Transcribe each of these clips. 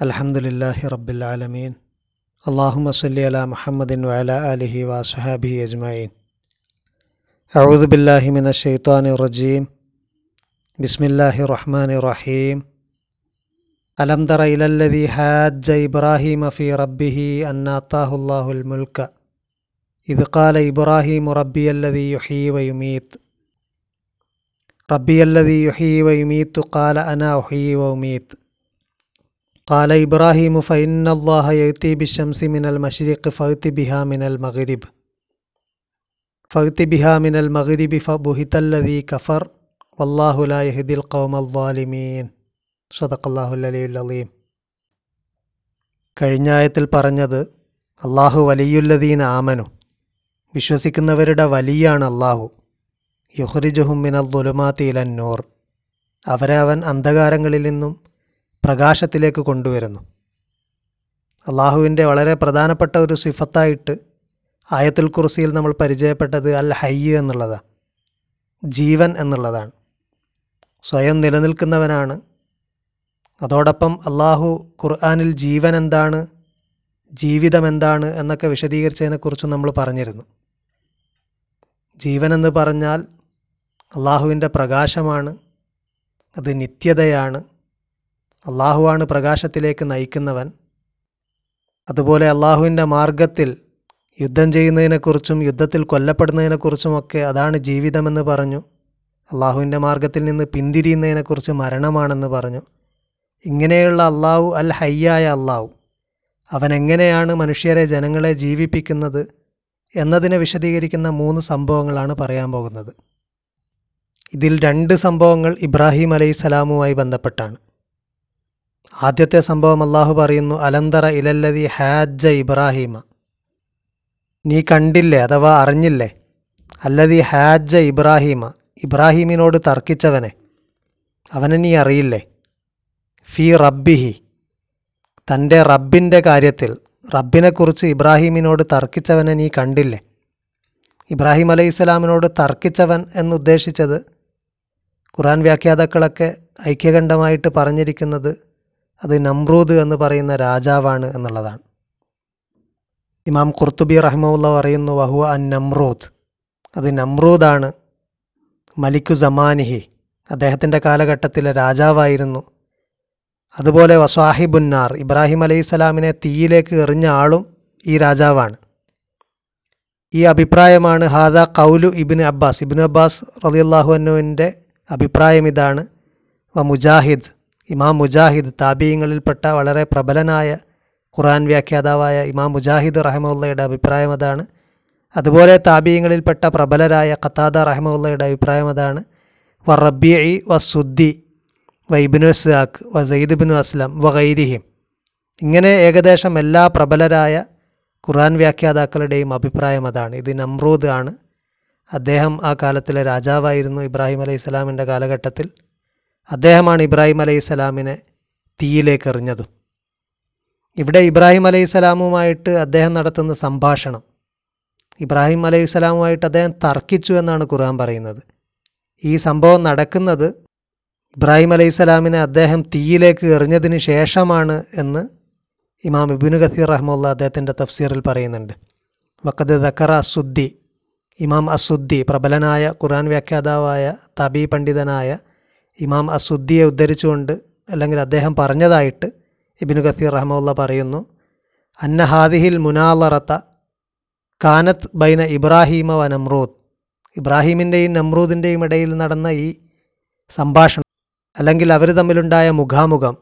الحمد لله رب العالمين اللهم صل على محمد وعلى آله وصحابه أجمعين أعوذ بالله من الشيطان الرجيم بسم الله الرحمن الرحيم ألم تر إلى الذي حاج إبراهيم في ربه أن آتاه الله الملك إذ قال إبراهيم ربي الذي يحيي ويميت ربي الذي يحيي ويميت قال أنا أحيي وأميت قال إبراهيم فإن الله يأتي بالشمس من المشرق فأت بها من المغرب فأت بها من المغرب فبهت الذي كفر والله لا يهدي القوم الظالمين صدق الله العلي العظيم കഴിഞ്ഞ ആയത്തിൽ പറഞ്ഞത് അള്ളാഹു വലിയുല്ലദീന ആമനു വിശ്വസിക്കുന്നവരുടെ വലിയാണ് അള്ളാഹു യുഹ്റിജുഹും മിനൽ ദുലുമാത്തി ഇലൻ നൂർ അവരെ അവൻ അന്ധകാരങ്ങളിൽ നിന്നും പ്രകാശത്തിലേക്ക് കൊണ്ടുവരുന്നു. അള്ളാഹുവിന്റെ വളരെ പ്രധാനപ്പെട്ട ഒരു സിഫത്തായിട്ട് ആയത്തുൽ കുർസിയിൽ നമ്മൾ പരിചയപ്പെട്ടത് അൽ ഹയ്യ് എന്നുള്ളതാണ് ജീവൻ എന്നുള്ളതാണ്. സ്വയം നിലനിൽക്കുന്നവനാണ്. അതോടൊപ്പം അള്ളാഹു ഖുർആാനിൽ ജീവൻ എന്താണ് ജീവിതം എന്താണ് എന്നൊക്കെ വിശദീകരിച്ചതിനെക്കുറിച്ച് നമ്മൾ പറഞ്ഞിരുന്നു. ജീവൻ എന്ന് പറഞ്ഞാൽ അള്ളാഹുവിന്റെ പ്രകാശമാണ് അത് നിത്യതയാണ് അള്ളാഹുവാണ് പ്രകാശത്തിലേക്ക് നയിക്കുന്നവൻ. അതുപോലെ അള്ളാഹുവിന്റെ മാർഗത്തിൽ യുദ്ധം ചെയ്യുന്നതിനെക്കുറിച്ചും യുദ്ധത്തിൽ കൊല്ലപ്പെടുന്നതിനെക്കുറിച്ചുമൊക്കെ അതാണ് ജീവിതമെന്ന് പറഞ്ഞു. അള്ളാഹുവിന്റെ മാർഗത്തിൽ നിന്ന് പിന്തിരിയുന്നതിനെക്കുറിച്ച് മരണമാണെന്ന് പറഞ്ഞു. ഇങ്ങനെയുള്ള അള്ളാഹു അൽ ഹയ്യായ അള്ളാഹു. അവൻ എങ്ങനെയാണ് മനുഷ്യരെ ജനങ്ങളെ ജീവിപ്പിക്കുന്നത് എന്നതിനെ വിശദീകരിക്കുന്ന മൂന്ന് സംഭവങ്ങളാണ് പറയാൻ പോകുന്നത്. ഇതിൽ രണ്ട് സംഭവങ്ങൾ ഇബ്രാഹിം അലൈഹി സ്വലാമുമായി ബന്ധപ്പെട്ടാണ്. ആദ്യത്തെ സംഭവം അള്ളാഹു പറയുന്നു അലന്തറ ഇലല്ലതി ഹാജ ഇബ്രാഹിമ. നീ കണ്ടില്ലേ അഥവാ അറിഞ്ഞില്ലേ? അല്ലതി ഹാജ ഇബ്രാഹിമ. ഇബ്രാഹിമിനോട് തർക്കിച്ചവനെ. അവനെ നീ അറിയില്ലേ? ഫി റബ്ബിഹി. തന്റെ റബ്ബിന്റെ കാര്യത്തിൽ റബ്ബിനെക്കുറിച്ച് ഇബ്രാഹിമിനോട് തർക്കിച്ചവനെ നീ കണ്ടില്ലേ? ഇബ്രാഹിം അലൈഹി സ്വലാമിനോട് തർക്കിച്ചവൻ എന്നുദ്ദേശിച്ചത് ഖുറാൻ വ്യാഖ്യാതാക്കളൊക്കെ ഐക്യകണ്ഠമായിട്ട് പറഞ്ഞിരിക്കുന്നത് അത് നമ്രൂദ് എന്ന് പറയുന്ന രാജാവാണ് എന്നുള്ളതാണ്. ഇമാം ഖുർത്തുബി റഹ്മുള്ള പറയുന്നു വഹുവ അൻ നമ്രൂദ്. അത് നമ്രൂദാണ്. മലിക്കു സമാനിഹി. അദ്ദേഹത്തിന്റെ കാലഘട്ടത്തിലെ രാജാവായിരുന്നു. അതുപോലെ വസാഹിബുന്നാർ ഇബ്രാഹിം അലൈഹി സ്വലാമിനെ തീയിലേക്ക് എറിഞ്ഞ ആളും ഈ രാജാവാണ്. ഈ അഭിപ്രായമാണ് ഹാദ കൗലു ഇബിന് അബ്ബാസ്. ഇബിന് അബ്ബാസ് റലിയല്ലാഹു അന്നുവിന്റെ അഭിപ്രായം ഇതാണ്. വ മുജാഹിദ് ഇമാം മുജാഹിദ് താബീയങ്ങളിൽപ്പെട്ട വളരെ പ്രബലനായ ഖുറാൻ വ്യാഖ്യാതാവായ ഇമാം മുജാഹിദ് റഹമുള്ളയുടെ അഭിപ്രായം അതാണ്. അതുപോലെ താബീയങ്ങളിൽപ്പെട്ട പ്രബലരായ ഖത്താദ റഹമുള്ളയുടെ അഭിപ്രായം അതാണ്. വ റബ്ബി വ സുദ്ദി വ ഇബിനു സാഖ് വ സയ്ദ് ബിനു അസ്ലം വ ഗൈരിഹിം. ഇങ്ങനെ ഏകദേശം എല്ലാ പ്രബലരായ ഖുറാൻ വ്യാഖ്യാതാക്കളുടെയും അഭിപ്രായം അതാണ്. ഇത് നമ്രൂദ് ആണ്. അദ്ദേഹം ആ കാലത്തിലെ രാജാവായിരുന്നു ഇബ്രാഹിം അലൈഹി സ്വലാമിന്റെ കാലഘട്ടത്തിൽ. അദ്ദേഹമാണ് ഇബ്രാഹിം അലൈഹിസ്സലാമിനെ തീയിലേക്ക് എറിഞ്ഞതും. ഇവിടെ ഇബ്രാഹിം അലൈഹി സ്വലാമുമായിട്ട് അദ്ദേഹം നടത്തുന്ന സംഭാഷണം ഇബ്രാഹിം അലൈഹി സ്വലാമുമായിട്ട് അദ്ദേഹം തർക്കിച്ചു എന്നാണ് ഖുർആൻ പറയുന്നത്. ഈ സംഭവം നടക്കുന്നത് ഇബ്രാഹിം അലൈഹിസ്സലാമിനെ അദ്ദേഹം തീയിലേക്ക് എറിഞ്ഞതിന് ശേഷമാണ് എന്ന് ഇമാം ഇബിനു ഖസീർ റഹ്മുല്ല അദ്ദേഹത്തിന്റെ തഫ്സീറിൽ പറയുന്നുണ്ട്. വക്കത് ദക്കറ അസുദ്ദി ഇമാം അസുദ്ദി പ്രബലനായ ഖുർആൻ വ്യാഖ്യാതാവായ തബി പണ്ഡിതനായ ഇമാം അസുദ്ദിയെ ഉദ്ധരിച്ചുകൊണ്ട് അല്ലെങ്കിൽ അദ്ദേഹം പറഞ്ഞതായിട്ട് ഇബിനു ഖസീർ റഹമുല്ല പറയുന്നു അന്ന ഹാദിഹിൽ മുനാലറത്ത കാനത്ത് ബൈന ഇബ്രാഹീമ വ നമ്രൂദ്. ഇബ്രാഹീമിന്റെയും നമ്രൂദിന്റെയും ഇടയിൽ നടന്ന ഈ സംഭാഷണം അല്ലെങ്കിൽ അവർ തമ്മിലുണ്ടായ മുഖാമുഖം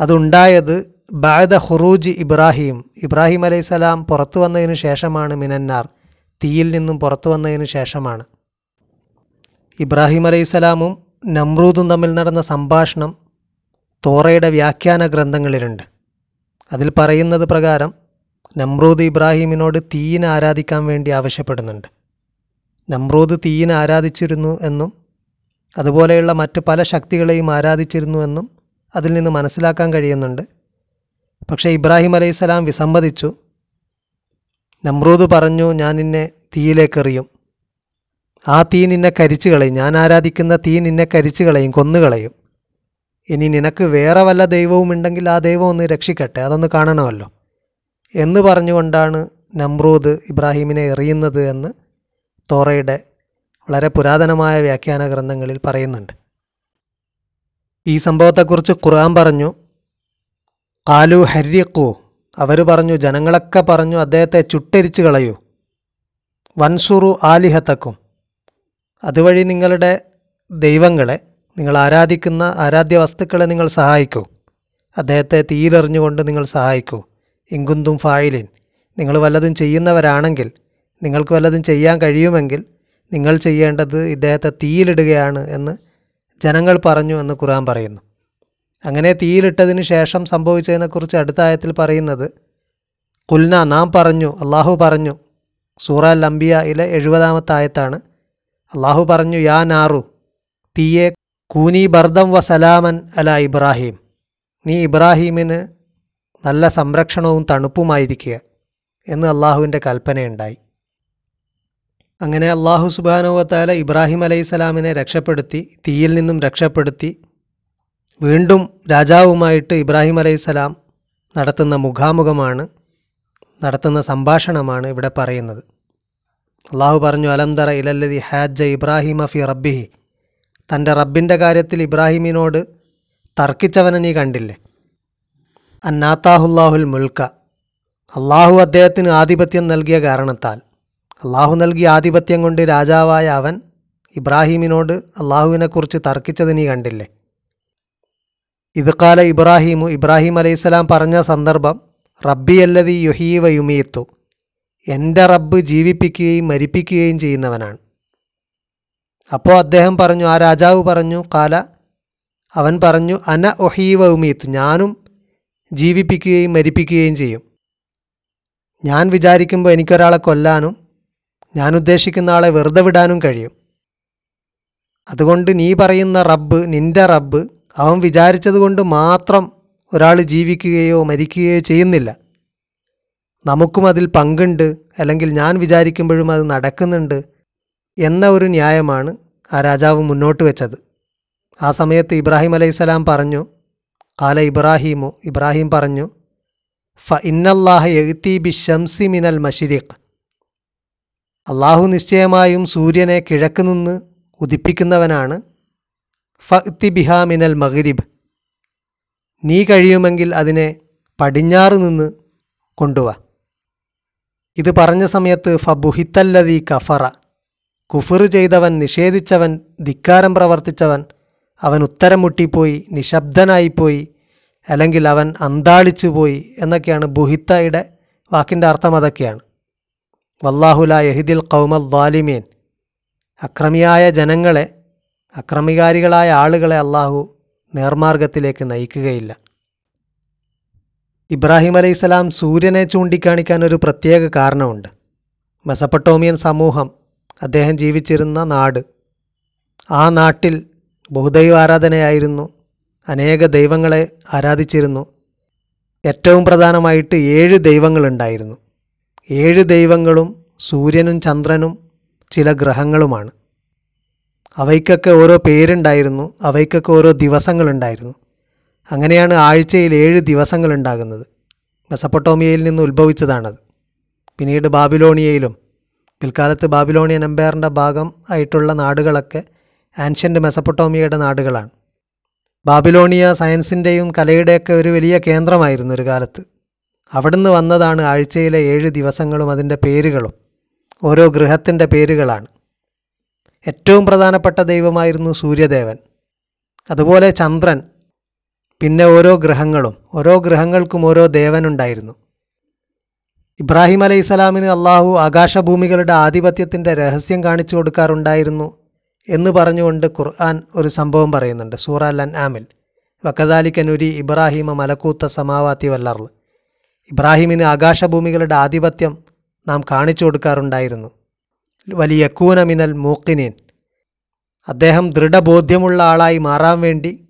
അതുണ്ടായത് ബാദ ഹുറൂജ് ഇബ്രാഹിം. ഇബ്രാഹിം അലൈഹി സ്വലാം പുറത്തു വന്നതിന് ശേഷമാണ് മിനന്നാർ തീയിൽ നിന്നും പുറത്തു വന്നതിന് ശേഷമാണ്. ഇബ്രാഹിം അലൈഹി സ്വലാമും നമ്രൂദും തമ്മിൽ നടന്ന സംഭാഷണം തോറയുടെ വ്യാഖ്യാന ഗ്രന്ഥങ്ങളിലുണ്ട്. അതിൽ പറയുന്നത് പ്രകാരം നമ്രൂദ് ഇബ്രാഹിമിനോട് തീയിനെ ആരാധിക്കാൻ വേണ്ടി ആവശ്യപ്പെടുന്നുണ്ട്. നമ്രൂദ് തീയിനെ ആരാധിച്ചിരുന്നു എന്നും അതുപോലെയുള്ള മറ്റ് പല ശക്തികളെയും ആരാധിച്ചിരുന്നു എന്നും അതിൽ നിന്ന് മനസ്സിലാക്കാൻ കഴിയുന്നുണ്ട്. പക്ഷേ ഇബ്രാഹിം അലൈഹിസ്സലാം വിസമ്മതിച്ചു. നമ്രൂദ് പറഞ്ഞു ഞാൻ നിന്നെ തീയിലേക്ക് എറിയും ആ തീ നിന്നെ കരിച്ചു കളയും. ഞാൻ ആരാധിക്കുന്ന തീ നിന്നെ കരിച്ചു കളയും കൊന്നുകളയും ഇനി നിനക്ക് വേറെ വല്ല ദൈവവും ഉണ്ടെങ്കിൽ ആ ദൈവം ഒന്ന് രക്ഷിക്കട്ടെ. അതൊന്ന് കാണണമല്ലോ. എന്ന് പറഞ്ഞുകൊണ്ടാണ് നമ്രൂദ് ഇബ്രാഹിമിനെ എറിയുന്നത് എന്ന് തോറയുടെ വളരെ പുരാതനമായ വ്യാഖ്യാന ഗ്രന്ഥങ്ങളിൽ പറയുന്നുണ്ട്. ഈ സംഭവത്തെക്കുറിച്ച് ഖുർആൻ പറഞ്ഞു കാലു ഹര്യക്കു അവർ പറഞ്ഞു ജനങ്ങളൊക്കെ പറഞ്ഞു അദ്ദേഹത്തെ ചുട്ടരിച്ചു കളയൂ. വൻസുറു ആലിഹത്തക്കും അതുവഴി നിങ്ങളുടെ ദൈവങ്ങളെ നിങ്ങൾ ആരാധിക്കുന്ന ആരാധ്യ വസ്തുക്കളെ നിങ്ങൾ സഹായിക്കൂ. അദ്ദേഹത്തെ തീയിലെറിഞ്ഞുകൊണ്ട് നിങ്ങൾ സഹായിക്കൂ. ഇങ്കുന്തും ഫായിലിൻ. നിങ്ങൾ വല്ലതും ചെയ്യുന്നവരാണെങ്കിൽ നിങ്ങൾക്ക് വല്ലതും ചെയ്യാൻ കഴിയുമെങ്കിൽ നിങ്ങൾ ചെയ്യേണ്ടത് ഇദ്ദേഹത്തെ തീയിലിടുകയാണ് എന്ന് ജനങ്ങൾ പറഞ്ഞു എന്ന് ഖുറാൻ പറയുന്നു. അങ്ങനെ തീയിലിട്ടതിന് ശേഷം സംഭവിച്ചതിനെക്കുറിച്ച് അടുത്ത ആയത്തിൽ പറയുന്നത് കുൽന നാം പറഞ്ഞു അള്ളാഹു പറഞ്ഞു സൂറ ലംബിയയിലെ എഴുപതാമത്തായത്താണ്. അള്ളാഹു പറഞ്ഞു യാ നാറു തീയെ കൂനി ബർദം വ സലാമൻ അല ഇബ്രാഹിം. നീ ഇബ്രാഹീമിന് നല്ല സംരക്ഷണവും തണുപ്പുമായിരിക്കുക എന്ന് അള്ളാഹുവിന്റെ കൽപ്പനയുണ്ടായി. അങ്ങനെ അള്ളാഹു സുബാനുവത്താല ഇബ്രാഹിം അലൈഹിസ്സലാമിനെ രക്ഷപ്പെടുത്തി തീയിൽ നിന്നും രക്ഷപ്പെടുത്തി വീണ്ടും രാജാവുമായിട്ട് ഇബ്രാഹിം അലൈഹിസ്സലാം നടത്തുന്ന മുഖാമുഖമാണ് നടത്തുന്ന സംഭാഷണമാണ് ഇവിടെ പറയുന്നത്. അള്ളാഹു പറഞ്ഞു അലന്തറ ഇലല്ലതി ഹാജ ഇബ്രാഹിം ഫി റബ്ബിഹി. തന്റെ റബ്ബിന്റെ കാര്യത്തിൽ ഇബ്രാഹിമിനോട് തർക്കിച്ചവനെ നീ കണ്ടില്ലേ? അന്നാത്താഹുല്ലാഹുൽ മുൽക്ക. അള്ളാഹു അദ്ദേഹത്തിന് ആധിപത്യം നൽകിയ കാരണത്താൽ അള്ളാഹു നൽകിയ ആധിപത്യം കൊണ്ട് രാജാവായ അവൻ ഇബ്രാഹിമിനോട് അള്ളാഹുവിനെക്കുറിച്ച് തർക്കിച്ചത് നീ കണ്ടില്ലേ? ഇത് കാല ഇബ്രാഹീമു ഇബ്രാഹിം അലൈഹിസ്സലാം പറഞ്ഞ സന്ദർഭം റബ്ബി അല്ലതി യുഹീവ യുമീത്തു. എന്റെ റബ്ബ് ജീവിപ്പിക്കുകയും മരിപ്പിക്കുകയും ചെയ്യുന്നവനാണ്. അപ്പോൾ അദ്ദേഹം പറഞ്ഞു ആ രാജാവ് പറഞ്ഞു കാല അവൻ പറഞ്ഞു അന ഒഹീവ ഉമീത്തു ഞാനും ജീവിപ്പിക്കുകയും മരിപ്പിക്കുകയും ചെയ്യും. ഞാൻ വിചാരിക്കുമ്പോൾ എനിക്കൊരാളെ കൊല്ലാനും ഞാൻ ഉദ്ദേശിക്കുന്ന ആളെ വെറുതെ വിടാനും കഴിയും. അതുകൊണ്ട് നീ പറയുന്ന റബ്ബ് നിന്റെ റബ്ബ് അവൻ വിചാരിച്ചതുകൊണ്ട് മാത്രം ഒരാൾ ജീവിക്കുകയോ മരിക്കുകയോ ചെയ്യുന്നില്ല. നമുക്കും അതിൽ പങ്കുണ്ട് അല്ലെങ്കിൽ ഞാൻ വിചാരിക്കുമ്പോഴും അത് നടക്കുന്നുണ്ട് എന്ന ഒരു ന്യായമാണ് ആ രാജാവ് മുന്നോട്ട് വെച്ചത്. ആ സമയത്ത് ഇബ്രാഹിം അലൈഹിസ്സലാം പറഞ്ഞു കാല ഇബ്രാഹീമു ഇബ്രാഹിം പറഞ്ഞു ഫ ഇന്നല്ലാഹ എഴുത്തി ബി ഷംസി മിനൽ മഷിരിഖ് അള്ളാഹു നിശ്ചയമായും സൂര്യനെ കിഴക്ക് നിന്ന് ഉദിപ്പിക്കുന്നവനാണ്. ഫക്തി ബിഹാ മിനൽ മഗ്രിബ്. നീ കഴിയുമെങ്കിൽ അതിനെ പടിഞ്ഞാറ് നിന്ന് കൊണ്ടുവാ. ഇത് പറഞ്ഞ സമയത്ത് ഫബുഹിത്തല്ലതി കഫറ. കുഫർ ചെയ്തവൻ നിഷേധിച്ചവൻ ധിക്കാരം പ്രവർത്തിച്ചവൻ അവൻ ഉത്തരം മുട്ടിപ്പോയി നിശബ്ദനായിപ്പോയി അല്ലെങ്കിൽ അവൻ അന്താളിച്ചു പോയി എന്നൊക്കെയാണ് ബുഹിത്തയുടെ വാക്കിന്റെ അർത്ഥം അതൊക്കെയാണ്. വല്ലാഹുല യഹിദിൽ കൗമൽ ദ്വാലിമീൻ അക്രമിയായ ജനങ്ങളെ അക്രമികാരികളായ ആളുകളെ അള്ളാഹു നേർമാർഗത്തിലേക്ക് നയിക്കുകയില്ല. ഇബ്രാഹിം അലൈഹിസ്സലാം സൂര്യനെ ചൂണ്ടിക്കാണിക്കാൻ ഒരു പ്രത്യേക കാരണമുണ്ട്. മെസപ്പട്ടോമിയൻ സമൂഹം അദ്ദേഹം ജീവിച്ചിരുന്ന നാട്. ആ നാട്ടിൽ ബഹുദൈവ ആരാധനയായിരുന്നു. അനേക ദൈവങ്ങളെ ആരാധിച്ചിരുന്നു. ഏറ്റവും പ്രധാനമായിട്ട് ഏഴ് ദൈവങ്ങളുണ്ടായിരുന്നു. ഏഴ് ദൈവങ്ങളും സൂര്യനും ചന്ദ്രനും ചില ഗ്രഹങ്ങളുമാണ്. അവയ്ക്കൊക്കെ ഓരോ പേരുണ്ടായിരുന്നു. അവയ്ക്കൊക്കെ ഓരോ ദിവസങ്ങളുണ്ടായിരുന്നു. അങ്ങനെയാണ് ആഴ്ചയിൽ ഏഴ് ദിവസങ്ങൾ ഉണ്ടാകുന്നത് മെസപ്പൊട്ടോമിയയിൽ നിന്ന് ഉത്ഭവിച്ചതാണത്. പിന്നീട് ബാബിലോണിയയിലും പിൽക്കാലത്ത് ബാബിലോണിയൻ എംപയറിന്റെ ഭാഗം ആയിട്ടുള്ള നാടുകളൊക്കെ ആൻഷ്യന്റ് മെസപ്പൊട്ടോമിയയുടെ നാടുകളാണ്. ബാബിലോണിയ സയൻസിന്റെയും കലയുടെയൊക്കെ ഒരു വലിയ കേന്ദ്രമായിരുന്നു ഒരു കാലത്ത്. അവിടുന്ന് വന്നതാണ് ആഴ്ചയിലെ ഏഴ് ദിവസങ്ങളും അതിന്റെ പേരുകളും ഓരോ ഗൃഹത്തിന്റെ പേരുകളാണ്. ഏറ്റവും പ്രധാനപ്പെട്ട ദൈവമായിരുന്നു സൂര്യദേവൻ. അതുപോലെ ചന്ദ്രൻ പിന്നെ ഓരോ ഗ്രഹങ്ങളും ഓരോ ഗ്രഹങ്ങൾക്കും ഓരോ ദേവനുണ്ടായിരുന്നു. ഇബ്രാഹിം അലൈഹി സ്വലാമിന് അള്ളാഹു ആകാശഭൂമികളുടെ ആധിപത്യത്തിന്റെ രഹസ്യം കാണിച്ചു കൊടുക്കാറുണ്ടായിരുന്നു എന്ന് പറഞ്ഞുകൊണ്ട് ഖുർആൻ ഒരു സംഭവം പറയുന്നുണ്ട് സൂറ അൽ ആമിൽ വക്കദാലിക്കനുരി ഇബ്രാഹിമ മലക്കൂത്ത സമാവാത്തി വല്ലർൽ ഇബ്രാഹിമിന് ആകാശഭൂമികളുടെ ആധിപത്യം നാം കാണിച്ചു കൊടുക്കാറുണ്ടായിരുന്നു. വലിയ കൂനമിനൽ മിനൽ മൂക്കിനീൻ അദ്ദേഹം ദൃഢബോധ്യമുള്ള ആളായി മാറാൻ വേണ്ടി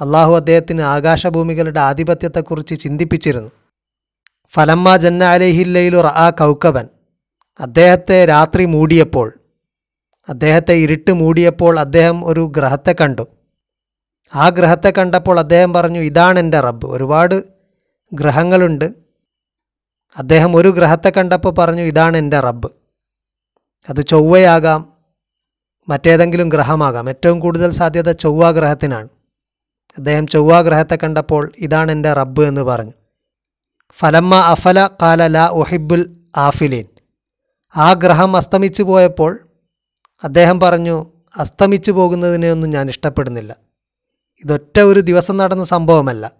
അള്ളാഹു അദ്ദേഹത്തിന് ആകാശഭൂമികളുടെ ആധിപത്യത്തെക്കുറിച്ച് ചിന്തിപ്പിച്ചിരുന്നു. ഫലമ്മ ജന്ന അലഹില്ലയിലു റആ കൗക്കബൻ അദ്ദേഹത്തെ രാത്രി മൂടിയപ്പോൾ അദ്ദേഹത്തെ ഇരുട്ട് മൂടിയപ്പോൾ അദ്ദേഹം ഒരു ഗ്രഹത്തെ കണ്ടു. ആ ഗ്രഹത്തെ കണ്ടപ്പോൾ അദ്ദേഹം പറഞ്ഞു ഇതാണ് എന്റെ റബ്ബ്. ഒരുപാട് ഗ്രഹങ്ങളുണ്ട്. അദ്ദേഹം ഒരു ഗ്രഹത്തെ കണ്ടപ്പോൾ പറഞ്ഞു ഇതാണ് എന്റെ റബ്ബ്. അത് ചൊവ്വയാകാം മറ്റേതെങ്കിലും ഗ്രഹമാകാം. ഏറ്റവും കൂടുതൽ സാധ്യത ചൊവ്വ ഗ്രഹത്തിനാണ്. അദ്ദേഹം ചൊവ്വാഗ്രഹത്തെ കണ്ടപ്പോൾ ഇതാണ് എന്റെ റബ്ബ് എന്ന് പറഞ്ഞു. ഫലമ്മ അഫല കാല ല ഒഹിബുൽ ആഫിലീൻ. ആ ഗ്രഹം അസ്തമിച്ചു പോയപ്പോൾ അദ്ദേഹം പറഞ്ഞു അസ്തമിച്ചു പോകുന്നതിനെയൊന്നും ഞാൻ ഇഷ്ടപ്പെടുന്നില്ല. ഇതൊറ്റ ഒരു ദിവസം നടന്ന സംഭവമല്ല.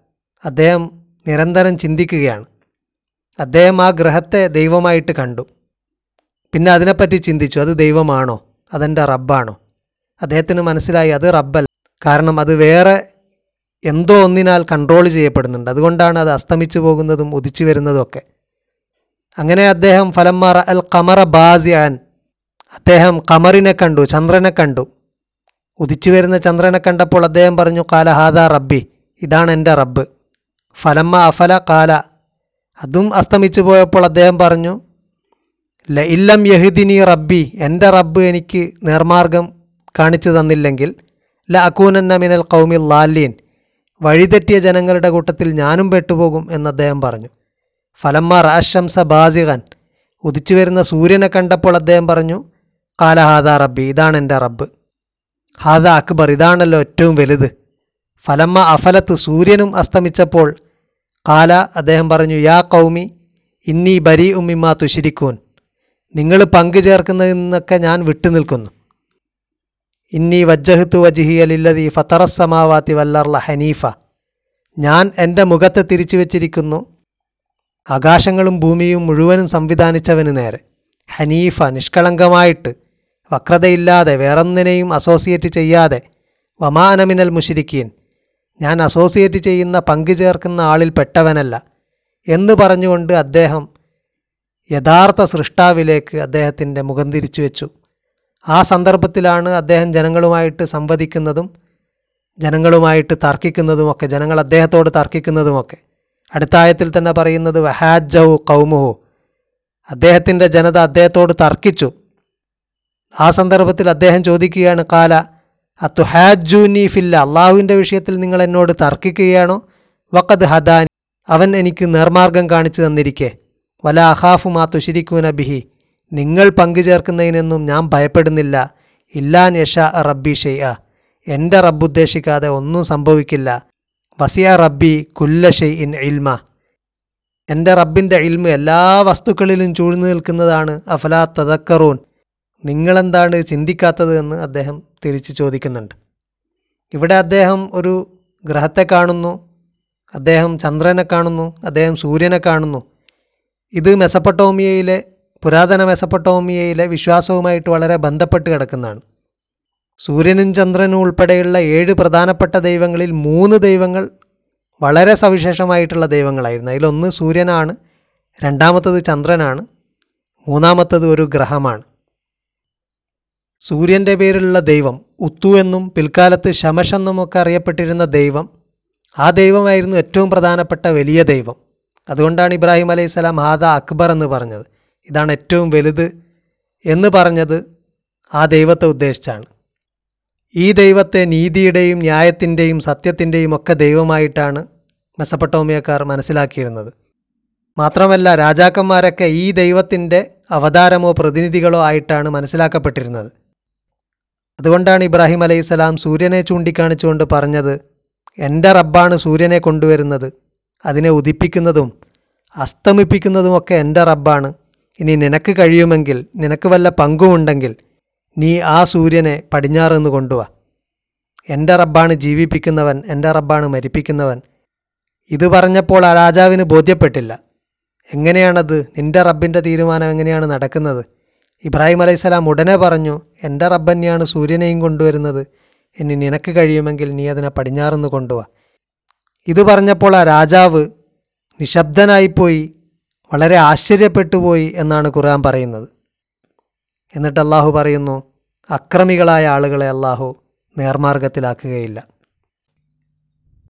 അദ്ദേഹം നിരന്തരം ചിന്തിക്കുകയാണ്. അദ്ദേഹം ആ ഗ്രഹത്തെ ദൈവമായിട്ട് കണ്ടു. പിന്നെ അതിനെപ്പറ്റി ചിന്തിച്ചു അത് ദൈവമാണോ? അതെന്റെ റബ്ബാണോ? അദ്ദേഹത്തിന് മനസ്സിലായി അത് റബ്ബല്ല. കാരണം അത് വേറെ എന്തോ ഒന്നിനാൽ കൺട്രോൾ ചെയ്യപ്പെടുന്നുണ്ട്. അതുകൊണ്ടാണ് അത് അസ്തമിച്ചു പോകുന്നതും ഉദിച്ചു വരുന്നതും ഒക്കെ. അങ്ങനെ അദ്ദേഹം ഫലമ്മറ അൽ കമറ ബാസിയാൻ അദ്ദേഹം കമറിനെ കണ്ടു ചന്ദ്രനെ കണ്ടു. ഉദിച്ചു വരുന്ന ചന്ദ്രനെ കണ്ടപ്പോൾ അദ്ദേഹം പറഞ്ഞു കാല ഹാദ റബ്ബി ഇതാണ് എന്റെ റബ്ബ്. ഫലമ്മ അഫല കാല അതും അസ്തമിച്ചു പോയപ്പോൾ അദ്ദേഹം പറഞ്ഞു ല ഇല്ലം യഹുദിനി റബ്ബി എന്റെ റബ്ബ് എനിക്ക് നേർമാർഗം കാണിച്ചു തന്നില്ലെങ്കിൽ ല അക്കൂനന്ന മിനൽ കൗമിൽ ലാലീൻ. വഴിതെറ്റിയ ജനങ്ങളുടെ കൂട്ടത്തിൽ ഞാനും പെട്ടുപോകും എന്ന് അദ്ദേഹം പറഞ്ഞു. ഫലമ്മ റാഷംസ ബാസിഖൻ. ഉദിച്ചു വരുന്ന സൂര്യനെ കണ്ടപ്പോൾ അദ്ദേഹം പറഞ്ഞു കാല ഹാദ റബ്ബി ഇതാണ് എന്റെ റബ്ബ്. ഹാദ അക്ബർ ഇതാണല്ലോ ഏറ്റവും വലുത്. ഫലമ്മ അഫലത്ത് സൂര്യനും അസ്തമിച്ചപ്പോൾ കാല അദ്ദേഹം പറഞ്ഞു യാ കൗമി ഇന്നി ബരി ഉമ്മിമ്മ തുശിരിക്കൂൻ. നിങ്ങൾ പങ്കു ചേർക്കുന്നതിൽ നിന്നൊക്കെ ഞാൻ വിട്ടുനിൽക്കുന്നു. ഇന്നി വജ്ജഹത്തു വജിഹിയലില്ലതി ഫത്തറസമാവാത്തി വല്ലർല ഹനീഫ. ഞാൻ എന്റെ മുഖത്ത് തിരിച്ചു വച്ചിരിക്കുന്നു. ആകാശങ്ങളും ഭൂമിയും മുഴുവനും സംവിധാനിച്ചവന് നേരെ. ഹനീഫ നിഷ്കളങ്കമായിട്ട് വക്രതയില്ലാതെ വേറൊന്നിനെയും അസോസിയേറ്റ് ചെയ്യാതെ വമാനമിനൽ മുഷിരിക്കീൻ ഞാൻ അസോസിയേറ്റ് ചെയ്യുന്ന പങ്കു ചേർക്കുന്ന ആളിൽ പെട്ടവനല്ല എന്ന് പറഞ്ഞുകൊണ്ട് അദ്ദേഹം യഥാർത്ഥ സൃഷ്ടാവിലേക്ക് അദ്ദേഹത്തിന്റെ മുഖം തിരിച്ചു വെച്ചു. ആ സന്ദർഭത്തിലാണ് അദ്ദേഹം ജനങ്ങളുമായിട്ട് സംവദിക്കുന്നതും ജനങ്ങളുമായിട്ട് തർക്കിക്കുന്നതുമൊക്കെ ജനങ്ങൾ അദ്ദേഹത്തോട് തർക്കിക്കുന്നതുമൊക്കെ അടുത്ത ആയത്തിൽ തന്നെ പറയുന്നത് വഹാജവു കൗമുഹു. അദ്ദേഹത്തിന്റെ ജനത അദ്ദേഹത്തോട് തർക്കിച്ചു. ആ സന്ദർഭത്തിൽ അദ്ദേഹം ചോദിക്കുകയാണ് കാല അത്തുഹാജൂനി ഫില്ല അള്ളാഹുവിന്റെ വിഷയത്തിൽ നിങ്ങൾ എന്നോട് തർക്കിക്കുകയാണോ? വക്കത് ഹദാൻ അവൻ എനിക്ക് നേർമാർഗം കാണിച്ചു തന്നിരിക്കെ. വല അഹാഫുമാ മാ തുഷിരിക്കൂന ബിഹി. നിങ്ങൾ പങ്കുചേർക്കുന്നതിനൊന്നും ഞാൻ ഭയപ്പെടുന്നില്ല. ഇല്ലാ യഷ റബ്ബി ഷെയ്യ എന്റെ റബ്ബ് ഉദ്ദേശിക്കാതെ ഒന്നും സംഭവിക്കില്ല. വസിയ റബ്ബി കുല്ല ഷെയ് ഇൻ ഇൽമ. എന്റെ റബ്ബിന്റെ ഇൽമ എല്ലാ വസ്തുക്കളിലും ചൂഴ്ന്നു നിൽക്കുന്നതാണ്. അഫലാ തദക്കറൂൻ. നിങ്ങളെന്താണ് ചിന്തിക്കാത്തത് എന്ന് അദ്ദേഹം തിരിച്ചു ചോദിക്കുന്നുണ്ട്. ഇവിടെ അദ്ദേഹം ഒരു ഗ്രഹത്തെ കാണുന്നു. അദ്ദേഹം ചന്ദ്രനെ കാണുന്നു. അദ്ദേഹം സൂര്യനെ കാണുന്നു. ഇത് മെസപ്പട്ടോമിയയിലെ പുരാതന മെസപ്പട്ടോമിയയിലെ വിശ്വാസവുമായിട്ട് വളരെ ബന്ധപ്പെട്ട് കിടക്കുന്നതാണ്. സൂര്യനും ചന്ദ്രനും ഉൾപ്പെടെയുള്ള ഏഴ് പ്രധാനപ്പെട്ട ദൈവങ്ങളിൽ മൂന്ന് ദൈവങ്ങൾ വളരെ സവിശേഷമായിട്ടുള്ള ദൈവങ്ങളായിരുന്നു. അതിലൊന്ന് സൂര്യനാണ് രണ്ടാമത്തത് ചന്ദ്രനാണ് മൂന്നാമത്തത് ഒരു ഗ്രഹമാണ്. സൂര്യന്റെ പേരിലുള്ള ദൈവം ഉത്തു എന്നും പിൽക്കാലത്ത് ശമഷ് എന്നുമൊക്കെ അറിയപ്പെട്ടിരുന്ന ദൈവം ആ ദൈവമായിരുന്നു ഏറ്റവും പ്രധാനപ്പെട്ട വലിയ ദൈവം. അതുകൊണ്ടാണ് ഇബ്രാഹിം അലൈഹി സ്വലാം ഹാദ അക്ബർ എന്ന് പറഞ്ഞത്. ഇതാണ് ഏറ്റവും വലുത് എന്ന് പറഞ്ഞത് ആ ദൈവത്തെ ഉദ്ദേശിച്ചാണ്. ഈ ദൈവത്തെ നീതിയുടെയും ന്യായത്തിന്റെയും സത്യത്തിന്റെയും ഒക്കെ ദൈവമായിട്ടാണ് മെസപ്പട്ടോമിയക്കാർ മനസ്സിലാക്കിയിരുന്നത്. മാത്രമല്ല രാജാക്കന്മാരൊക്കെ ഈ ദൈവത്തിന്റെ അവതാരമോ പ്രതിനിധികളോ ആയിട്ടാണ് മനസ്സിലാക്കപ്പെട്ടിരുന്നത്. അതുകൊണ്ടാണ് ഇബ്രാഹിം അലൈഹി സ്വലാം സൂര്യനെ ചൂണ്ടിക്കാണിച്ചുകൊണ്ട് പറഞ്ഞത് എന്റെ റബ്ബാണ് സൂര്യനെ കൊണ്ടുവരുന്നത്. അതിനെ ഉദിപ്പിക്കുന്നതും അസ്തമിപ്പിക്കുന്നതുമൊക്കെ എന്റെ റബ്ബാണ്. ഇനി നിനക്ക് കഴിയുമെങ്കിൽ നിനക്ക് വല്ല പങ്കുമുണ്ടെങ്കിൽ നീ ആ സൂര്യനെ പടിഞ്ഞാറെന്ന് കൊണ്ടുവാ. എന്റെ റബ്ബാണ് ജീവിപ്പിക്കുന്നവൻ എന്റെ റബ്ബാണ് മരിപ്പിക്കുന്നവൻ. ഇത് പറഞ്ഞപ്പോൾ ആ രാജാവിന് ബോധ്യപ്പെട്ടില്ല. എങ്ങനെയാണത്? നിന്റെ റബ്ബിന്റെ തീരുമാനം എങ്ങനെയാണ് നടക്കുന്നത്? ഇബ്രാഹിം അലൈഹിസ്സലാം ഉടനെ പറഞ്ഞു എന്റെ റബ്ബ് തന്നെയാണ് സൂര്യനെയും കൊണ്ടുവരുന്നത്. ഇനി നിനക്ക് കഴിയുമെങ്കിൽ നീ അതിനെ പടിഞ്ഞാറെന്ന് കൊണ്ടുവാ. ഇത് പറഞ്ഞപ്പോൾ ആ രാജാവ് നിശബ്ദനായിപ്പോയി. വളരെ ആശ്ചര്യപ്പെട്ടുപോയി എന്നാണ് ഖുർആൻ പറയുന്നത്. എന്നിട്ട് അള്ളാഹു പറയുന്നു അക്രമികളായ ആളുകളെ അള്ളാഹു നേർമാർഗത്തിലാക്കുകയില്ല.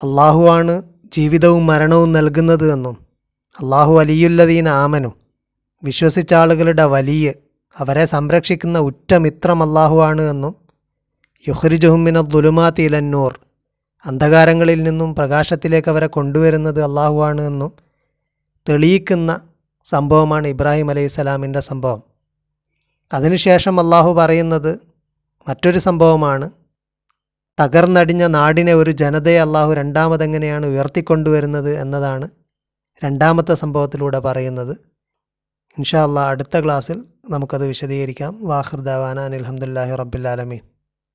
അള്ളാഹുവാണ് ജീവിതവും മരണവും നൽകുന്നത് എന്നും അള്ളാഹു അലിയുല്ലതീൻ ആമനു വിശ്വസിച്ച ആളുകളുടെ വലിയ അവരെ സംരക്ഷിക്കുന്ന ഉറ്റ മിത്രം അള്ളാഹുവാണ് എന്നും യുഹ്രിജുഹുമിന ദുലുമാത്തി ഇലന്നൂർ അന്ധകാരങ്ങളിൽ നിന്നും പ്രകാശത്തിലേക്ക് അവരെ കൊണ്ടുവരുന്നത് അള്ളാഹുവാണ് എന്നും തെളിയിക്കുന്ന സംഭവമാണ് ഇബ്രാഹിം അലൈഹി സ്വലാമിന്റെ സംഭവം. അതിനുശേഷം അള്ളാഹു പറയുന്നത് മറ്റൊരു സംഭവമാണ്. തകർന്നടിഞ്ഞ നാടിനെ ഒരു ജനതയെ അള്ളാഹു രണ്ടാമതെങ്ങനെയാണ് ഉയർത്തിക്കൊണ്ടുവരുന്നത് എന്നതാണ് രണ്ടാമത്തെ സംഭവത്തിലൂടെ പറയുന്നത്. ഇൻഷാ അള്ളാഹ് അടുത്ത ക്ലാസ്സിൽ നമുക്കത് വിശദീകരിക്കാം. വാഹിർ ദാവാന അനിൽഹമുല്ലാഹി റബ്ബില്ലാലമീൻ